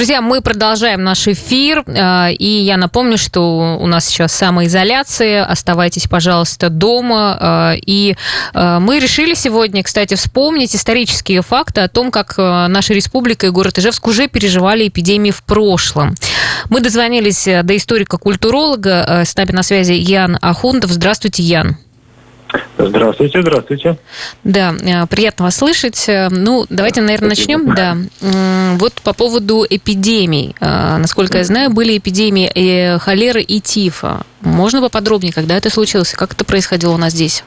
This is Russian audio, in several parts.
Друзья, мы продолжаем наш эфир, э, и я напомню, что у нас сейчас самоизоляция, оставайтесь, пожалуйста, дома, э, и э, мы решили сегодня, кстати, вспомнить исторические факты о том, как наша республика и город Ижевск уже переживали эпидемии в прошлом. Мы дозвонились до историка-культуролога, с нами на связи Ян Ахундов. Здравствуйте, Ян. Здравствуйте, здравствуйте. Да, э, приятно вас слышать. Э, ну, давайте, наверное, начнем. Да. Вот по поводу эпидемий. Э, насколько я знаю, были эпидемии холеры и тифа. Можно поподробнее, когда это случилось? Как это происходило у нас здесь?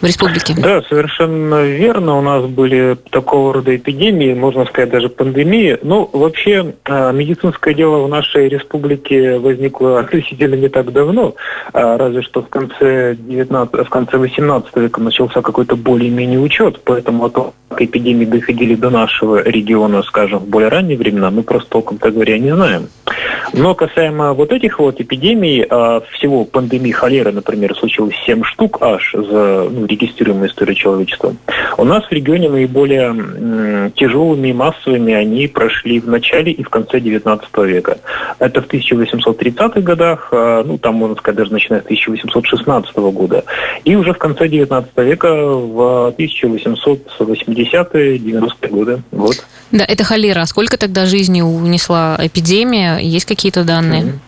В республике. Да, совершенно верно. У нас были такого рода эпидемии, можно сказать, даже пандемии. Ну, вообще, а, медицинское дело в нашей республике возникло относительно не так давно, а, разве что в конце 19, в конце 18 века начался какой-то более-менее учет, поэтому о том, как эпидемии доходили до нашего региона, скажем, в более ранние времена, мы просто толком, так говоря, не знаем. Но касаемо вот этих вот эпидемий, а, всего пандемии холеры, например, случилось 7 штук аж за ну, регистрируемую историю человечества. У нас в регионе наиболее тяжелыми и массовыми они прошли в начале и в конце 19 века. Это в 1830-х годах, а, ну там, можно сказать, даже начиная с 1816 года. И уже в конце 19 века, в 1880-е, 90-е годы. Вот. Да, это холера. А сколько тогда жизни унесла эпидемия? Есть какие-то данные? Mm-hmm.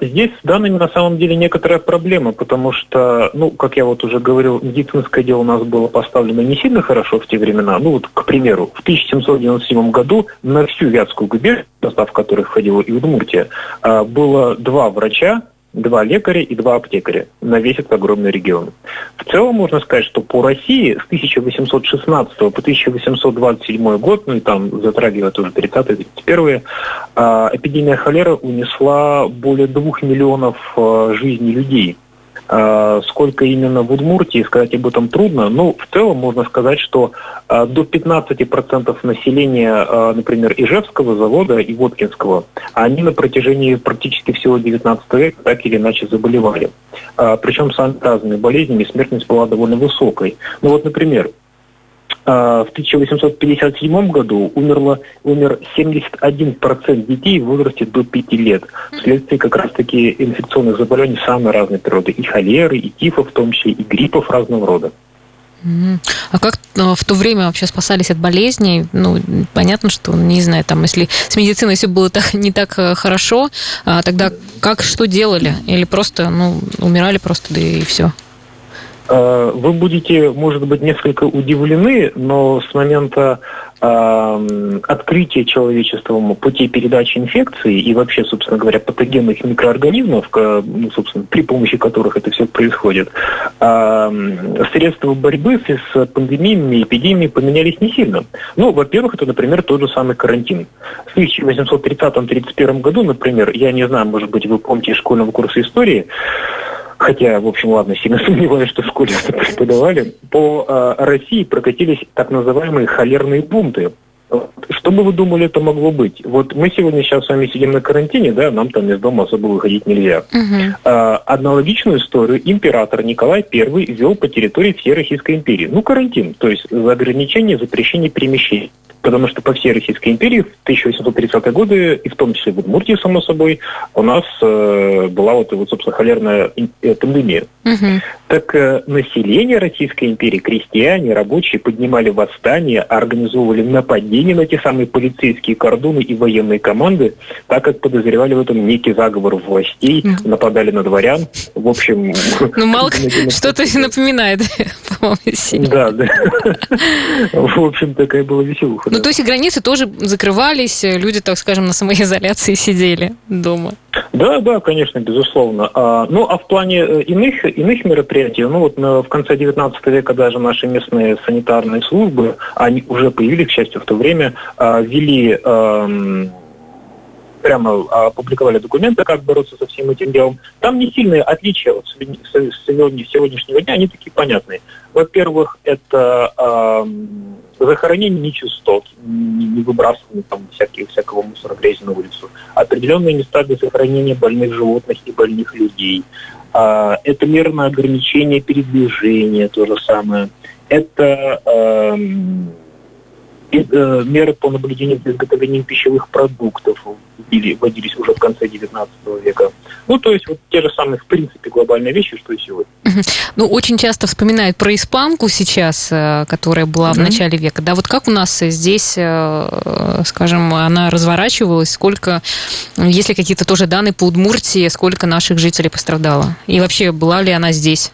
Здесь с данными на самом деле некоторая проблема, потому что, ну, как я вот уже говорил, медицинское дело у нас было поставлено не сильно хорошо в те времена. Ну, вот, к примеру, в 1797 году на всю Вятскую губернию, состав которой входила и Удмуртия, а, было два врача, два лекаря и два аптекаря на весь этот огромный регион. В целом можно сказать, что по России с 1816 по 1827 год, ну и там затрагивая тоже 30-е, 31-е, эпидемия холеры унесла более двух миллионов а, жизней людей. А, сколько именно в Удмуртии, сказать об этом трудно. Но в целом можно сказать, что а, до 15% населения, а, например, Ижевского завода и Воткинского, они на протяжении практически всего 19 века так или иначе заболевали. Причем самыми разными болезнями смертность была довольно высокой. Ну вот, например, а, в 1857 году умерло, умер 71% детей в возрасте до 5 лет вследствие как раз-таки инфекционных заболеваний самой разной природы. И холеры, и тифа в том числе, и гриппов разного рода. А как э, в то время вообще спасались от болезней? Ну, понятно, что, не знаю, там, если с медициной все было так, не так э, хорошо, а тогда как, что делали? Или просто, ну, умирали просто, да и все? Э, вы будете, может быть, несколько удивлены, но с момента э, открытия человечеством путей передачи инфекции и вообще, собственно говоря, патогенных микроорганизмов, ну, собственно, при помощи которых это все происходит, средства борьбы с пандемиями и эпидемиями поменялись не сильно. Ну, во-первых, это, например, тот же самый карантин. В 1830-31 году, например, я не знаю, может быть, вы помните из школьного курса истории, хотя, в общем, ладно, сильно сомневаюсь, что в школе это преподавали, по э, России прокатились так называемые холерные бунты. Что бы вы думали, это могло быть? Вот мы сегодня сейчас с вами сидим на карантине, да, нам там из дома особо выходить нельзя. Uh-huh. А, аналогичную историю император Николай I вел по территории всей Российской империи. Ну, карантин, то есть ограничение, запрещение перемещений потому что по всей Российской империи в 1830-е годы, и в том числе в Удмуртии, само собой, у нас э, была вот, вот, собственно, холерная э, пандемия. Угу. Так э, население Российской империи, крестьяне, рабочие поднимали восстания, организовывали нападения на те самые полицейские кордоны и военные команды, так как подозревали в этом некий заговор властей, угу. нападали на дворян. В общем... Ну, мало что-то напоминает, по-моему, Да, да. В общем, такая была веселуха. Ну, то есть границы тоже закрывались, люди, так скажем, на самоизоляции сидели дома. Да, да, конечно, безусловно. А, ну, а в плане э, иных, иных мероприятий, ну, вот на, в конце 19 века даже наши местные санитарные службы, они уже появились, к счастью, в то время, а, вели... А, прямо опубликовали документы, как бороться со всем этим делом. Там не сильные отличия от сегодняшнего дня, они такие понятные. Во-первых, это э, захоронение нечистот, не, выбрасывание там всяких, всякого мусора, грязи на улицу. Определенные места для захоронения больных животных и больных людей. Э, это мерное ограничение передвижения, то же самое. Это... Э, меры по наблюдению за изготовлением пищевых продуктов вводились уже в конце XIX века. Ну, то есть вот те же самые, в принципе, глобальные вещи, что и сегодня. Ну, очень часто вспоминают про испанку сейчас, э, которая была в начале века. Да, вот как у нас здесь, э, скажем, она разворачивалась, сколько, есть ли какие-то тоже данные по Удмуртии, сколько наших жителей пострадало? И вообще, была ли она здесь?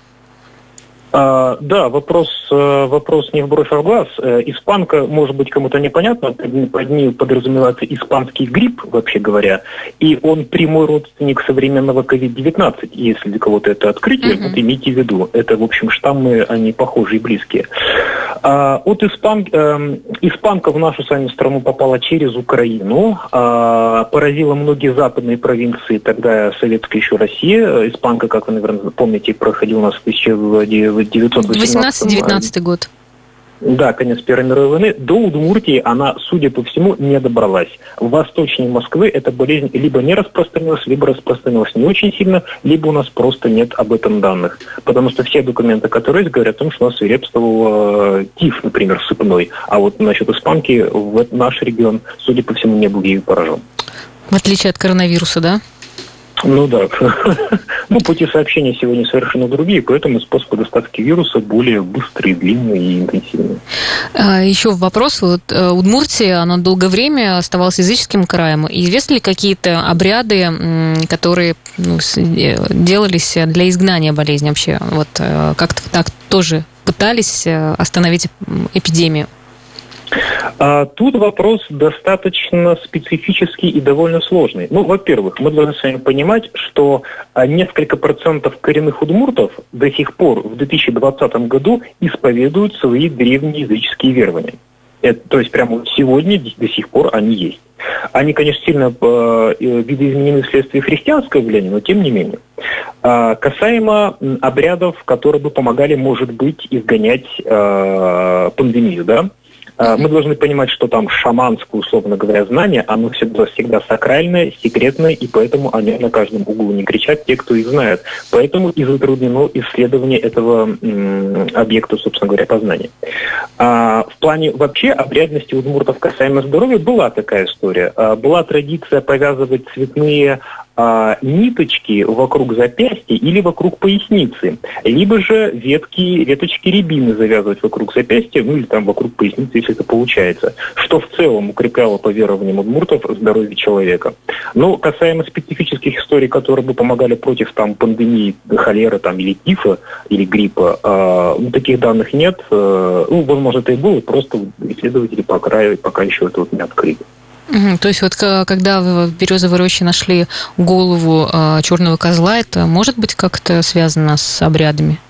А, да, вопрос, э, вопрос не в бровь, а в глаз. Э, испанка, может быть, кому-то непонятно, под ней подразумевается испанский грипп, вообще говоря, и он прямой родственник современного COVID-19. Если для кого-то это открытие, uh-huh. вот имейте в виду. Это, в общем, штаммы, они похожие и близкие. А, от испан... э, испанка в нашу с вами страну попала через Украину, а, поразила многие западные провинции, тогда советская еще Россия. Испанка, как вы, наверное, помните, проходила у нас в 1900 1918 год. Да, конец Первой мировой войны. До Удмуртии она, судя по всему, не добралась. В восточнее Москвы эта болезнь либо не распространилась, либо распространилась не очень сильно, либо у нас просто нет об этом данных. Потому что все документы, которые есть, говорят о том, что у нас свирепствовал э, тиф, например, сыпной. А вот насчет испанки в наш регион, судя по всему, не был ею поражен. В отличие от коронавируса, да? Ну да. ну, пути сообщения сегодня совершенно другие, поэтому способы доставки вируса более быстрые, длинные и интенсивные. А, еще вопрос. Вот э, Удмуртия, она долгое время оставалась языческим краем. Известны ли какие-то обряды, которые ну, э, делались для изгнания болезни вообще? Вот э, как-то так тоже пытались остановить эпидемию? А, тут вопрос достаточно специфический и довольно сложный. Ну, во-первых, мы должны с вами понимать, что а, несколько процентов коренных удмуртов до сих пор в 2020 году исповедуют свои древние языческие верования. Это, то есть прямо сегодня до сих пор они есть. Они, конечно, сильно э, видоизменены вследствие христианского влияния, но тем не менее. Э, касаемо обрядов, которые бы помогали, может быть, изгонять э, пандемию, да, мы должны понимать, что там шаманское, условно говоря, знание, оно всегда, всегда сакральное, секретное, и поэтому они на каждом углу не кричат те, кто их знает. Поэтому и затруднено исследование этого объекта, собственно говоря, познания. А, в плане вообще обрядности удмуртов касаемо здоровья была такая история. А, была традиция повязывать цветные а, ниточки вокруг запястья или вокруг поясницы, либо же ветки, веточки рябины завязывать вокруг запястья, ну или там вокруг поясницы, если это получается, что в целом укрепляло по верованиям удмуртов здоровье человека. Но касаемо специфических историй, которые бы помогали против там пандемии холеры там, или тифа, или гриппа, э, ну, таких данных нет. Э, ну, возможно, это и было, просто исследователи пока, пока еще это вот не открыли. То есть вот когда вы в Березовой роще нашли голову а, черного козла, это может быть как-то связано с обрядами?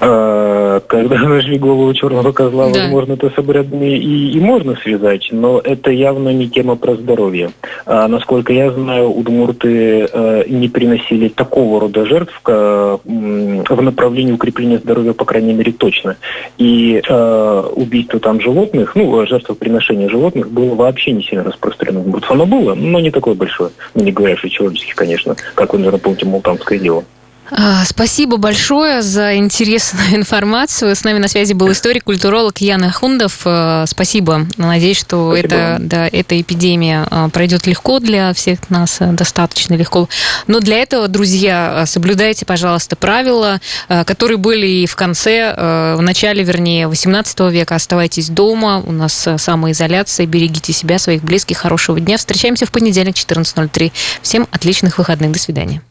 А, когда нашли голову черного козла, да. возможно, это с обрядами и, и можно связать, но это явно не тема про здоровье. А, насколько я знаю, удмурты а, не приносили такого рода жертв а, в направлении укрепления здоровья, по крайней мере, точно. И а, убийство там животных, ну, жертвоприношение животных было вообще не сильно распространено. Вот оно было, но не такое большое. Не говоря, что человеческих, конечно, как вы, наверное, помните, Мултанское дело. А, спасибо большое за интересную информацию. С нами на связи был историк, культуролог Яна Хундов. А, спасибо. Надеюсь, что это, да, эта эпидемия а, пройдет легко для всех нас, достаточно легко. Но для этого, друзья, соблюдайте, пожалуйста, правила, которые были и в конце, в начале, вернее, 18 века. Оставайтесь дома, у нас самоизоляция, берегите себя, своих близких. Хорошего дня. Встречаемся в понедельник, 14.03. Всем отличных выходных. До свидания.